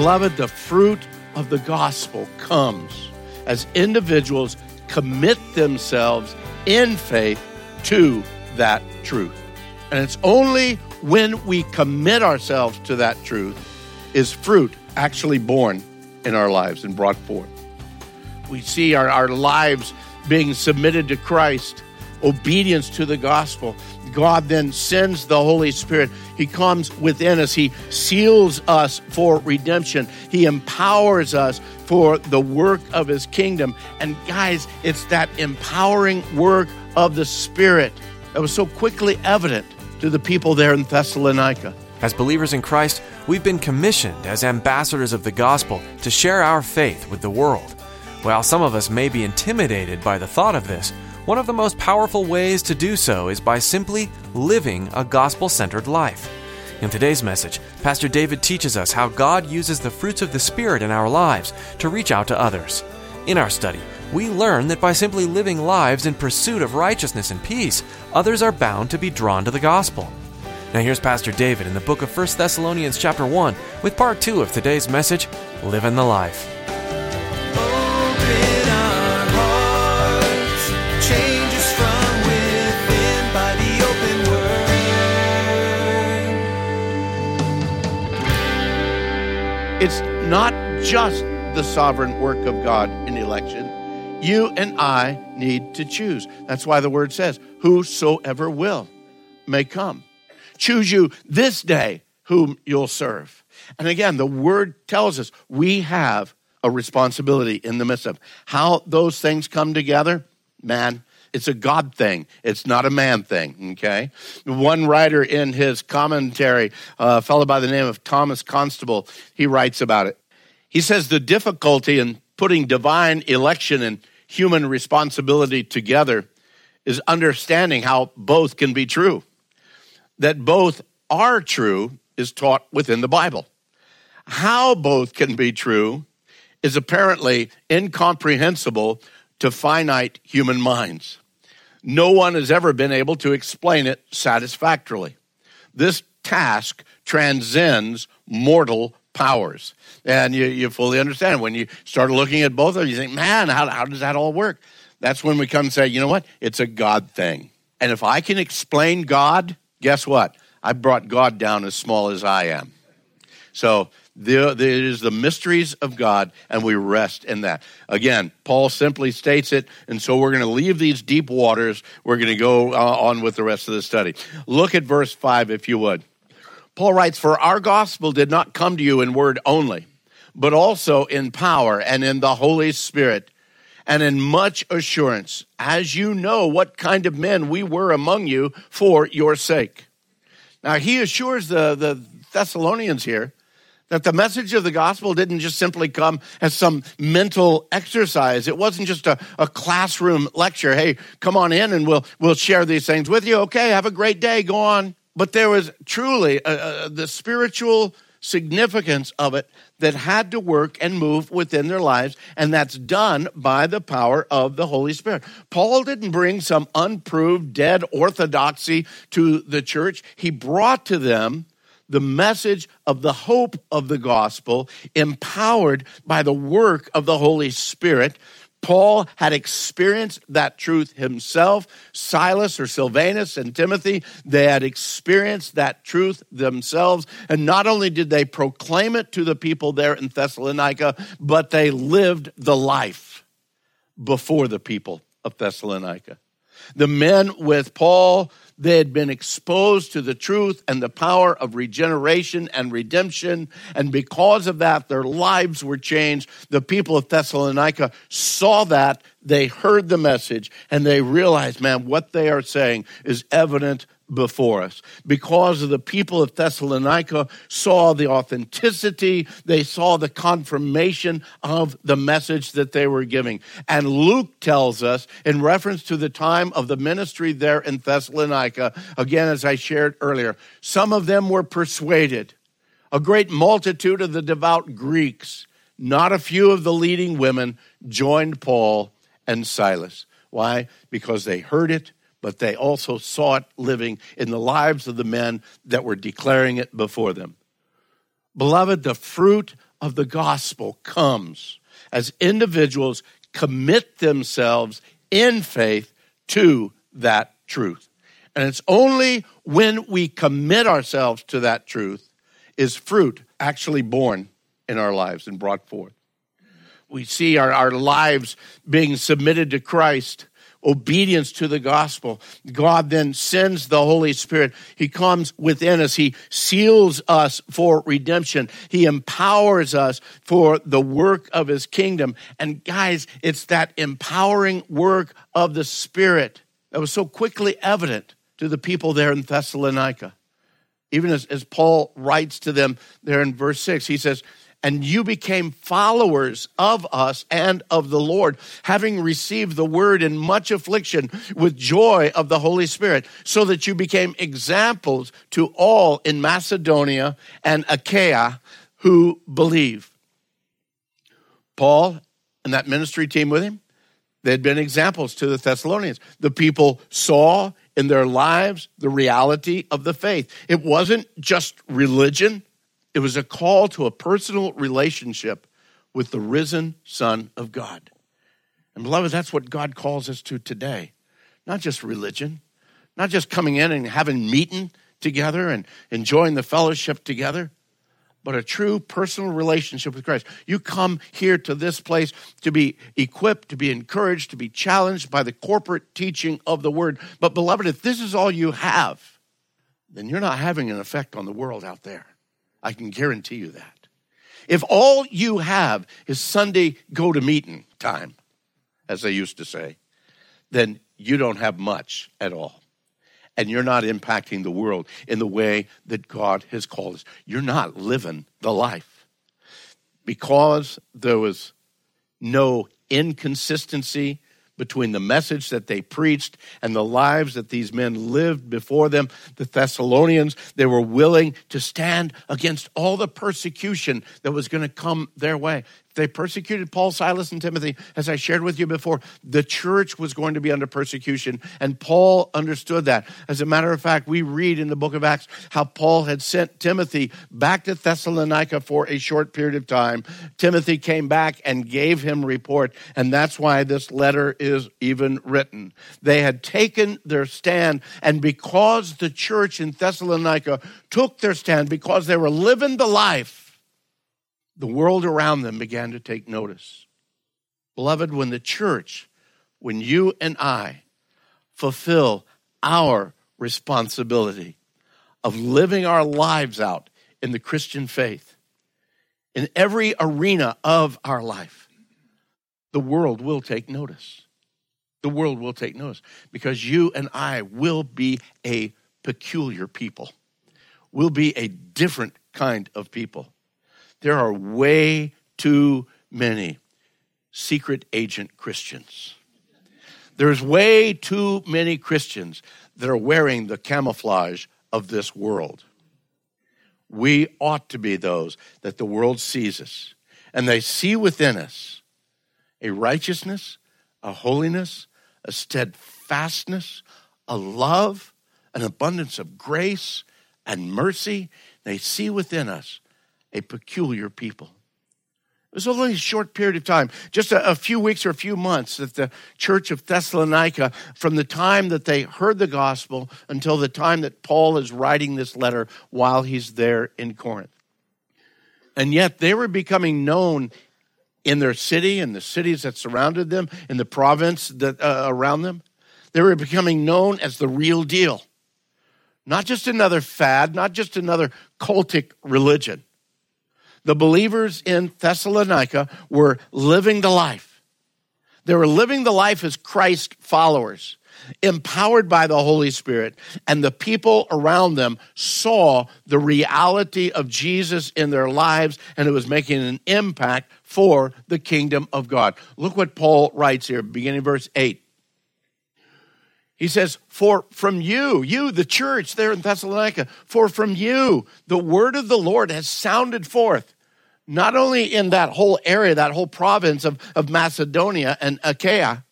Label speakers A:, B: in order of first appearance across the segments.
A: Beloved, the fruit of the gospel comes as individuals commit themselves in faith to that truth. And it's only when we commit ourselves to that truth is fruit actually borne in our lives and brought forth. We see our, our lives being submitted to Christ, obedience to the gospel. God then sends the Holy Spirit. He comes within us. He seals us for redemption. He empowers us for the work of His kingdom. And guys, it's that empowering work of the Spirit that was so quickly evident to the people there in Thessalonica.
B: As believers in Christ, we've been commissioned as ambassadors of the gospel to share our faith with the world. While some of us may be intimidated by the thought of this, one of the most powerful ways to do so is by simply living a gospel centered life. In today's message, Pastor David teaches us how God uses the fruits of the Spirit in our lives to reach out to others. In our study, we learn that by simply living lives in pursuit of righteousness and peace, others are bound to be drawn to the gospel. Now here's Pastor David in the book of 1 Thessalonians chapter 1 with part 2 of today's message, Living the Life.
A: It's not just the sovereign work of God in election. You and I need to choose. That's why the word says, Whosoever will may come. Choose you this day whom you'll serve. And again, the word tells us we have a responsibility in the midst of how those things come together. Man, it's a God thing. It's not a man thing, okay? One writer in his commentary, a fellow by the name of Thomas Constable, he writes about it. He says the difficulty in putting divine election and human responsibility together is understanding how both can be true. That both are true is taught within the Bible. How both can be true is apparently incomprehensible to finite human minds. No one has ever been able to explain it satisfactorily. This task transcends mortal powers. And you, you fully understand when you start looking at both of them, you think, man, how, how does that all work? That's when we come and say, you know what? It's a God thing. And if I can explain God, guess what? I brought God down as small as I am. So there, there is the mysteries of God, and we rest in that. Again, Paul simply states it, and so we're going to leave these deep waters. We're going to go uh, on with the rest of the study. Look at verse 5, if you would. Paul writes, For our gospel did not come to you in word only, but also in power and in the Holy Spirit and in much assurance, as you know what kind of men we were among you for your sake. Now, he assures the, the Thessalonians here that the message of the gospel didn't just simply come as some mental exercise. It wasn't just a, a classroom lecture. Hey, come on in and we'll, we'll share these things with you. Okay, have a great day. Go on. But there was truly uh, the spiritual significance of it that had to work and move within their lives, and that's done by the power of the Holy Spirit. Paul didn't bring some unproved dead orthodoxy to the church, he brought to them the message of the hope of the gospel, empowered by the work of the Holy Spirit. Paul had experienced that truth himself. Silas or Silvanus and Timothy, they had experienced that truth themselves. And not only did they proclaim it to the people there in Thessalonica, but they lived the life before the people of Thessalonica. The men with Paul, they had been exposed to the truth and the power of regeneration and redemption. And because of that, their lives were changed. The people of Thessalonica saw that, they heard the message, and they realized, man, what they are saying is evident before us. Because the people of Thessalonica saw the authenticity, they saw the confirmation of the message that they were giving. And Luke tells us, in reference to the time of the ministry there in Thessalonica, again, as I shared earlier, some of them were persuaded. A great multitude of the devout Greeks, not a few of the leading women, joined Paul and Silas. Why? Because they heard it but they also saw it living in the lives of the men that were declaring it before them. Beloved, the fruit of the gospel comes as individuals commit themselves in faith to that truth. And it's only when we commit ourselves to that truth is fruit actually borne in our lives and brought forth. We see our, our lives being submitted to Christ obedience to the gospel. God then sends the Holy Spirit. He comes within us. He seals us for redemption. He empowers us for the work of his kingdom. And guys, it's that empowering work of the Spirit that was so quickly evident to the people there in Thessalonica. Even as, as Paul writes to them there in verse 6, he says, and you became followers of us and of the Lord, having received the word in much affliction with joy of the Holy Spirit, so that you became examples to all in Macedonia and Achaia who believe. Paul and that ministry team with him, they had been examples to the Thessalonians. The people saw in their lives the reality of the faith. It wasn't just religion it was a call to a personal relationship with the risen Son of God. And beloved, that's what God calls us to today. Not just religion, not just coming in and having meeting together and enjoying the fellowship together, but a true personal relationship with Christ. You come here to this place to be equipped, to be encouraged, to be challenged by the corporate teaching of the word. But beloved, if this is all you have, then you're not having an effect on the world out there. I can guarantee you that. If all you have is Sunday go to meeting time, as they used to say, then you don't have much at all. And you're not impacting the world in the way that God has called us. You're not living the life. Because there was no inconsistency between the message that they preached and the lives that these men lived before them, the Thessalonians, they were willing to stand against all the persecution that was going to come their way. They persecuted Paul, Silas, and Timothy, as I shared with you before. The church was going to be under persecution, and Paul understood that. As a matter of fact, we read in the book of Acts how Paul had sent Timothy back to Thessalonica for a short period of time. Timothy came back and gave him report, and that's why this letter is even written. They had taken their stand, and because the church in Thessalonica took their stand, because they were living the life, the world around them began to take notice. Beloved, when the church, when you and I fulfill our responsibility of living our lives out in the Christian faith, in every arena of our life, the world will take notice. The world will take notice because you and I will be a peculiar people. We'll be a different kind of people. There are way too many secret agent Christians. There's way too many Christians that are wearing the camouflage of this world. We ought to be those that the world sees us and they see within us a righteousness, a holiness, a steadfastness, a love, an abundance of grace and mercy. They see within us a peculiar people. It was only a short period of time, just a, a, few weeks or a few months, that the church of Thessalonica, from the time that they heard the gospel until the time that Paul is writing this letter while he's there in Corinth. And yet they were becoming known in their city and the cities that surrounded them, in the province that uh, around them. They were becoming known as the real deal. Not just another fad, not just another cultic religion. The believers in Thessalonica were living the life. They were living the life as Christ followers empowered by the Holy Spirit, and the people around them saw the reality of Jesus in their lives, and it was making an impact for the kingdom of God. Look what Paul writes here, beginning verse 8. He says, For from you, you, the church there in Thessalonica, for from you the word of the Lord has sounded forth, not only in that whole area, that whole province of, of Macedonia and Achaia,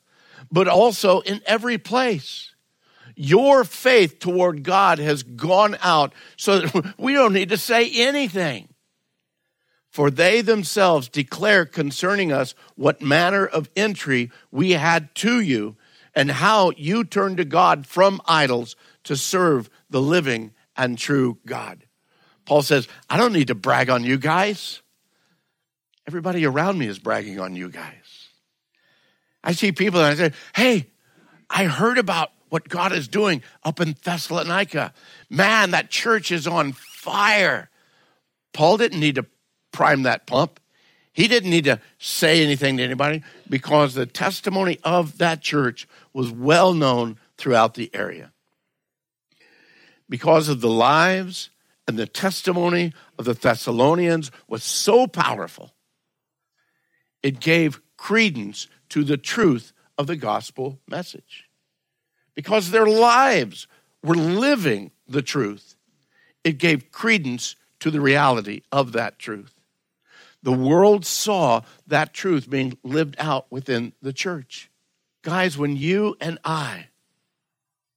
A: but also in every place. Your faith toward God has gone out so that we don't need to say anything. For they themselves declare concerning us what manner of entry we had to you and how you turn to God from idols to serve the living and true God. Paul says, I don't need to brag on you guys. Everybody around me is bragging on you guys. I see people and I say, hey, I heard about what God is doing up in Thessalonica. Man, that church is on fire. Paul didn't need to prime that pump. He didn't need to say anything to anybody because the testimony of that church was well known throughout the area. Because of the lives and the testimony of the Thessalonians was so powerful, it gave credence to the truth of the gospel message. Because their lives were living the truth, it gave credence to the reality of that truth. The world saw that truth being lived out within the church. Guys, when you and I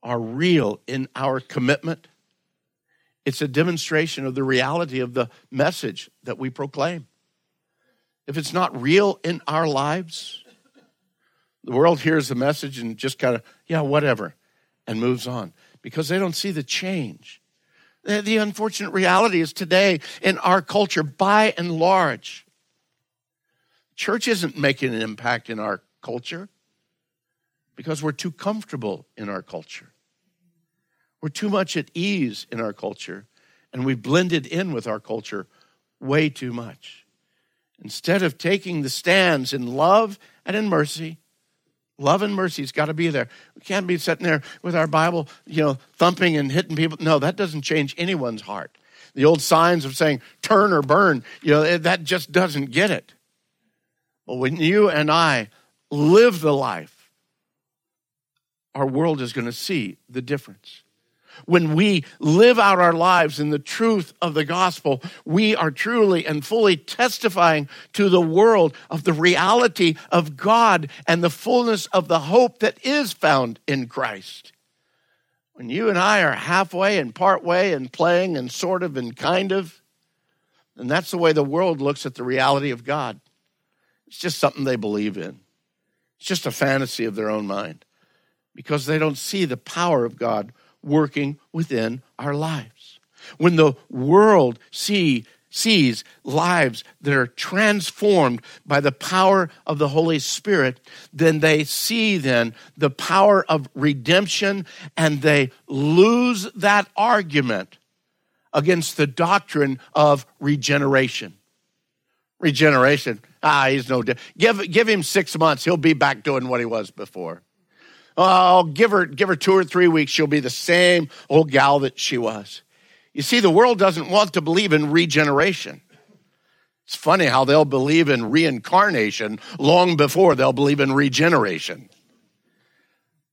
A: are real in our commitment, it's a demonstration of the reality of the message that we proclaim. If it's not real in our lives, the world hears the message and just kind of, yeah, whatever, and moves on because they don't see the change. The unfortunate reality is today in our culture, by and large, church isn't making an impact in our culture because we're too comfortable in our culture. We're too much at ease in our culture, and we've blended in with our culture way too much. Instead of taking the stands in love and in mercy, Love and mercy's got to be there. We can't be sitting there with our Bible, you know, thumping and hitting people. No, that doesn't change anyone's heart. The old signs of saying turn or burn, you know, that just doesn't get it. But when you and I live the life, our world is going to see the difference when we live out our lives in the truth of the gospel, we are truly and fully testifying to the world of the reality of God and the fullness of the hope that is found in Christ. When you and I are halfway and part way and playing and sort of and kind of, and that's the way the world looks at the reality of God. It's just something they believe in. It's just a fantasy of their own mind because they don't see the power of God working within our lives. When the world see, sees lives that are transformed by the power of the Holy Spirit, then they see then the power of redemption and they lose that argument against the doctrine of regeneration. Regeneration. Ah, he's no. Give, give him six months. He'll be back doing what he was before. Oh, give her, give her two or three weeks. She'll be the same old gal that she was. You see, the world doesn't want to believe in regeneration. It's funny how they'll believe in reincarnation long before they'll believe in regeneration.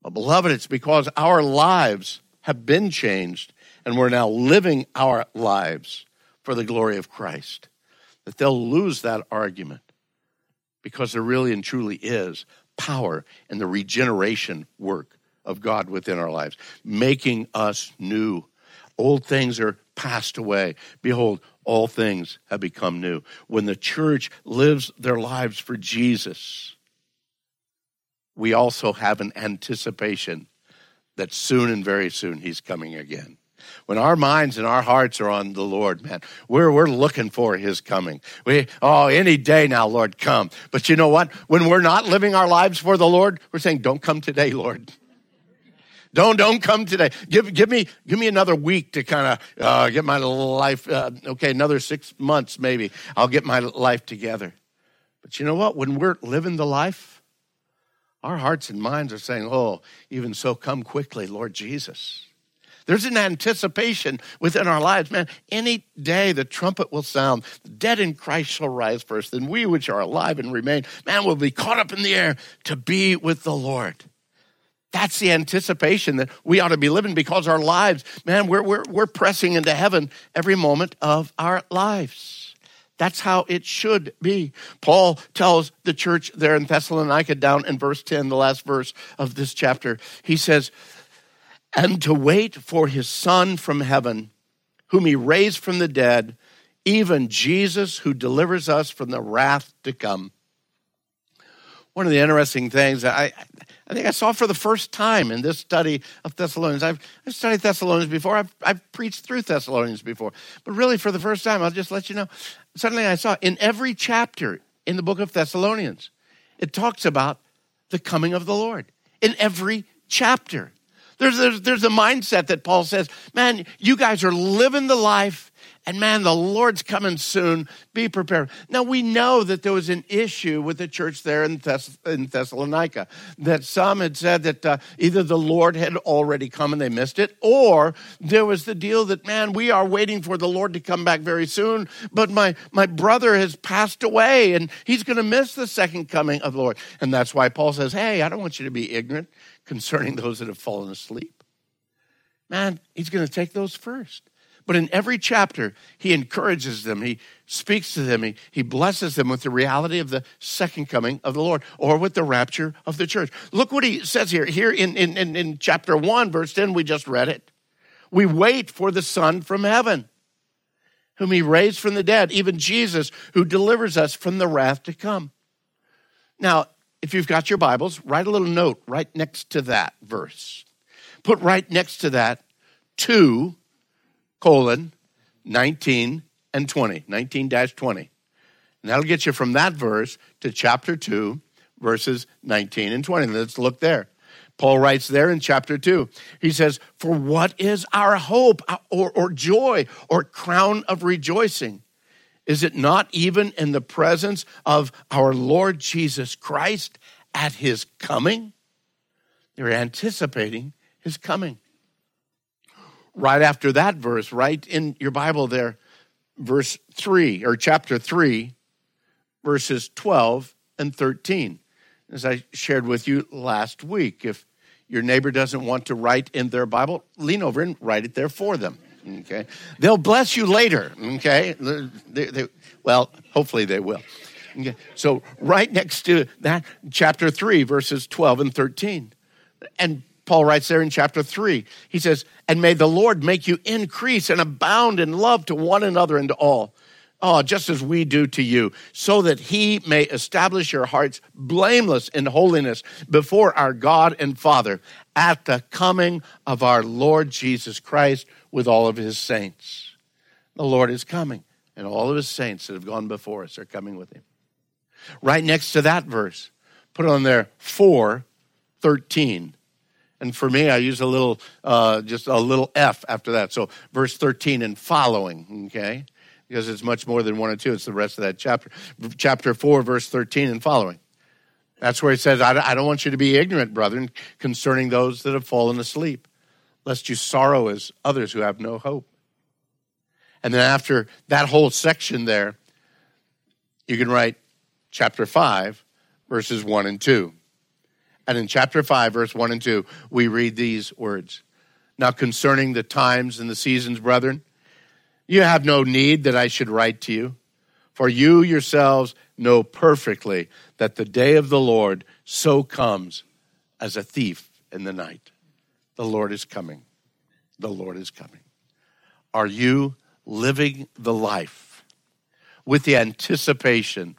A: But, beloved, it's because our lives have been changed and we're now living our lives for the glory of Christ that they'll lose that argument because there really and truly is power and the regeneration work of God within our lives, making us new. Old things are passed away. Behold, all things have become new. When the church lives their lives for Jesus, we also have an anticipation that soon and very soon he's coming again. When our minds and our hearts are on the Lord, man, we're, we're looking for his coming. We, oh, any day now, Lord, come. But you know what? When we're not living our lives for the Lord, we're saying, don't come today, Lord. Don't don't come today. Give give me give me another week to kind of uh, get my life. Uh, okay, another six months maybe. I'll get my life together. But you know what? When we're living the life, our hearts and minds are saying, "Oh, even so, come quickly, Lord Jesus." There's an anticipation within our lives, man. Any day the trumpet will sound, the dead in Christ shall rise first, and we which are alive and remain, man, will be caught up in the air to be with the Lord. That's the anticipation that we ought to be living because our lives, man, we're, we're, we're pressing into heaven every moment of our lives. That's how it should be. Paul tells the church there in Thessalonica down in verse 10, the last verse of this chapter. He says, And to wait for his son from heaven, whom he raised from the dead, even Jesus who delivers us from the wrath to come. One of the interesting things I, I think I saw for the first time in this study of Thessalonians. I've, I've studied Thessalonians before, I've, I've preached through Thessalonians before, but really for the first time, I'll just let you know. Suddenly I saw in every chapter in the book of Thessalonians, it talks about the coming of the Lord. In every chapter. There's, there's, there's a mindset that Paul says, man, you guys are living the life and man, the Lord's coming soon. Be prepared. Now, we know that there was an issue with the church there in, Thess- in Thessalonica, that some had said that uh, either the Lord had already come and they missed it, or there was the deal that, man, we are waiting for the Lord to come back very soon, but my, my brother has passed away and he's going to miss the second coming of the Lord. And that's why Paul says, hey, I don't want you to be ignorant concerning those that have fallen asleep. Man, he's going to take those first. But in every chapter, he encourages them, he speaks to them, he, he blesses them with the reality of the second coming of the Lord or with the rapture of the church. Look what he says here. Here in, in, in, in chapter 1, verse 10, we just read it. We wait for the Son from heaven, whom he raised from the dead, even Jesus, who delivers us from the wrath to come. Now, if you've got your Bibles, write a little note right next to that verse. Put right next to that two colon 19 and 20, 19 20. And that'll get you from that verse to chapter 2, verses 19 and 20. Let's look there. Paul writes there in chapter 2. He says, For what is our hope uh, or, or joy or crown of rejoicing? Is it not even in the presence of our Lord Jesus Christ at his coming? They're anticipating his coming right after that verse, right in your Bible there, verse 3 or chapter 3, verses 12 and 13. As I shared with you last week, if your neighbor doesn't want to write in their Bible, lean over and write it there for them. Okay, they'll bless you later. Okay, they, they, well, hopefully they will. Okay, so right next to that, chapter three, verses twelve and thirteen, and Paul writes there in chapter 3. He says, And may the Lord make you increase and abound in love to one another and to all. Oh, just as we do to you, so that he may establish your hearts blameless in holiness before our God and Father at the coming of our Lord Jesus Christ with all of his saints. The Lord is coming, and all of his saints that have gone before us are coming with him. Right next to that verse, put on there 4 13. And for me, I use a little, uh, just a little F after that. So verse 13 and following, okay? Because it's much more than one or two. It's the rest of that chapter. Chapter 4, verse 13 and following. That's where he says, I don't want you to be ignorant, brethren, concerning those that have fallen asleep, lest you sorrow as others who have no hope. And then after that whole section there, you can write chapter 5, verses 1 and 2. And in chapter 5, verse 1 and 2, we read these words Now concerning the times and the seasons, brethren, you have no need that I should write to you, for you yourselves know perfectly that the day of the Lord so comes as a thief in the night. The Lord is coming. The Lord is coming. Are you living the life with the anticipation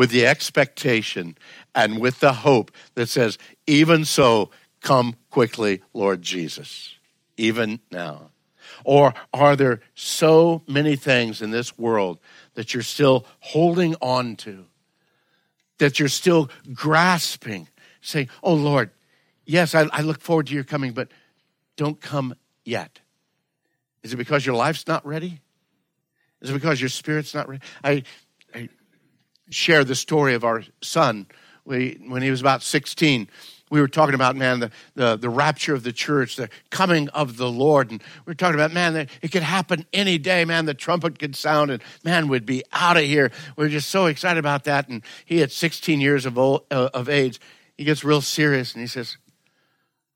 A: with the expectation and with the hope that says, even so, come quickly, Lord Jesus, even now? Or are there so many things in this world that you're still holding on to, that you're still grasping, saying, Oh Lord, yes, I, I look forward to your coming, but don't come yet? Is it because your life's not ready? Is it because your spirit's not ready? I, I share the story of our son. When he was about 16, we were talking about, man, the, the, the rapture of the church, the coming of the Lord. And we were talking about, man, it could happen any day, man. The trumpet could sound and man would be out of here. We were just so excited about that. And he had 16 years of, old, uh, of age. He gets real serious and he says,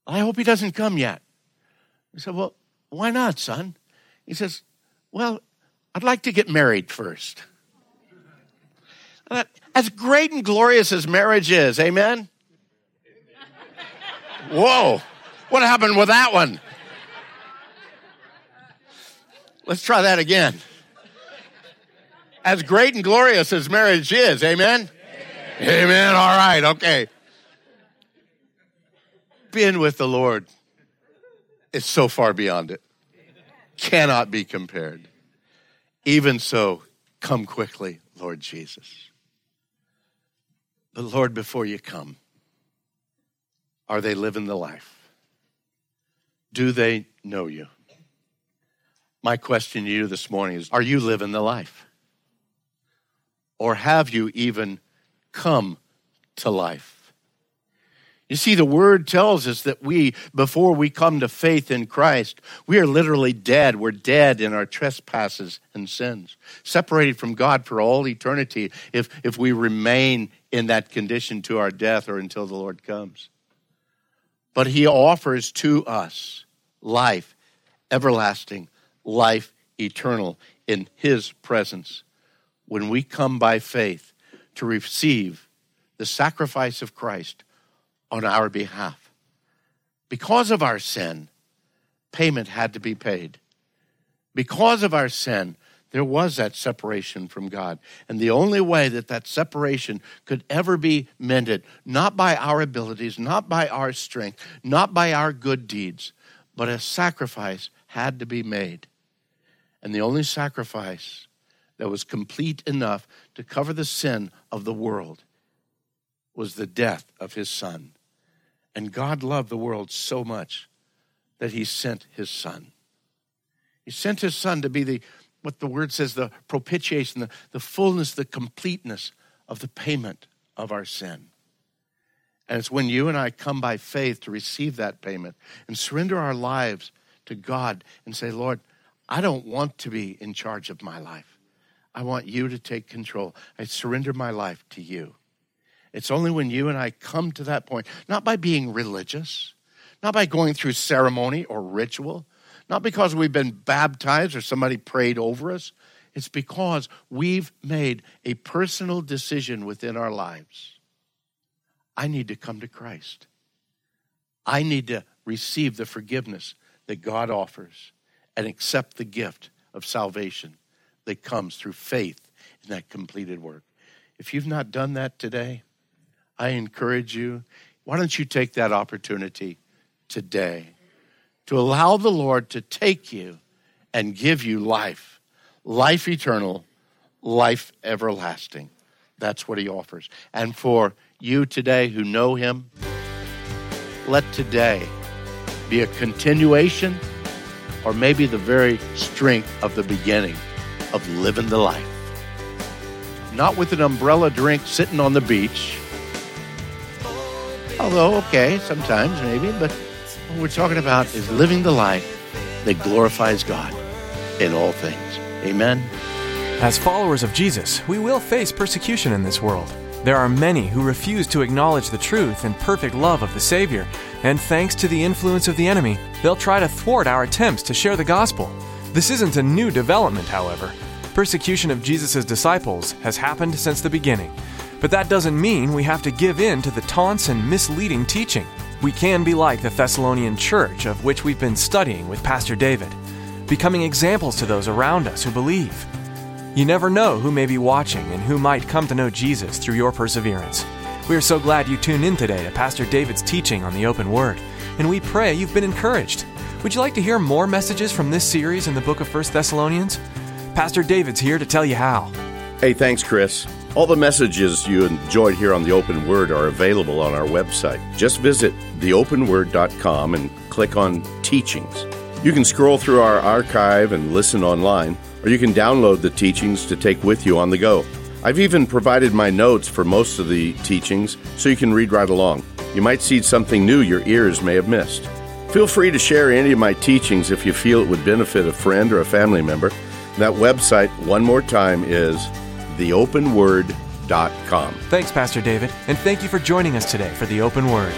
A: I hope he doesn't come yet. I said, Well, why not, son? He says, Well, I'd like to get married first. As great and glorious as marriage is, amen? Whoa, what happened with that one? Let's try that again. As great and glorious as marriage is, amen? Amen. amen. All right, okay. Being with the Lord is so far beyond it, cannot be compared. Even so, come quickly, Lord Jesus. But Lord, before you come, are they living the life? Do they know you? My question to you this morning is Are you living the life? Or have you even come to life? You see, the word tells us that we, before we come to faith in Christ, we are literally dead. We're dead in our trespasses and sins, separated from God for all eternity if, if we remain in that condition to our death or until the Lord comes. But He offers to us life everlasting, life eternal in His presence when we come by faith to receive the sacrifice of Christ on our behalf. Because of our sin, payment had to be paid. Because of our sin, there was that separation from God. And the only way that that separation could ever be mended, not by our abilities, not by our strength, not by our good deeds, but a sacrifice had to be made. And the only sacrifice that was complete enough to cover the sin of the world was the death of his son. And God loved the world so much that he sent his son. He sent his son to be the, what the word says, the propitiation, the, the fullness, the completeness of the payment of our sin. And it's when you and I come by faith to receive that payment and surrender our lives to God and say, Lord, I don't want to be in charge of my life. I want you to take control. I surrender my life to you. It's only when you and I come to that point, not by being religious, not by going through ceremony or ritual, not because we've been baptized or somebody prayed over us. It's because we've made a personal decision within our lives. I need to come to Christ. I need to receive the forgiveness that God offers and accept the gift of salvation that comes through faith in that completed work. If you've not done that today, I encourage you, why don't you take that opportunity today to allow the Lord to take you and give you life, life eternal, life everlasting. That's what he offers. And for you today who know him, let today be a continuation or maybe the very strength of the beginning of living the life. Not with an umbrella drink sitting on the beach Although, okay, sometimes maybe, but what we're talking about is living the life that glorifies God in all things. Amen.
B: As followers of Jesus, we will face persecution in this world. There are many who refuse to acknowledge the truth and perfect love of the Savior, and thanks to the influence of the enemy, they'll try to thwart our attempts to share the gospel. This isn't a new development, however. Persecution of Jesus' disciples has happened since the beginning. But that doesn't mean we have to give in to the taunts and misleading teaching. We can be like the Thessalonian church, of which we've been studying with Pastor David, becoming examples to those around us who believe. You never know who may be watching and who might come to know Jesus through your perseverance. We are so glad you tuned in today to Pastor David's teaching on the open word, and we pray you've been encouraged. Would you like to hear more messages from this series in the book of 1 Thessalonians? Pastor David's here to tell you how.
C: Hey, thanks, Chris. All the messages you enjoyed here on the Open Word are available on our website. Just visit theopenword.com and
A: click on Teachings. You can scroll through our archive and listen online, or you can download the teachings to take with you on the go. I've even provided my notes for most of the teachings so you can read right along. You might see something new your ears may have missed. Feel free to share any of my teachings if you feel it would benefit a friend or a family member. That website, one more time, is theopenword.com.
B: Thanks, Pastor David, and thank you for joining us today for the Open Word.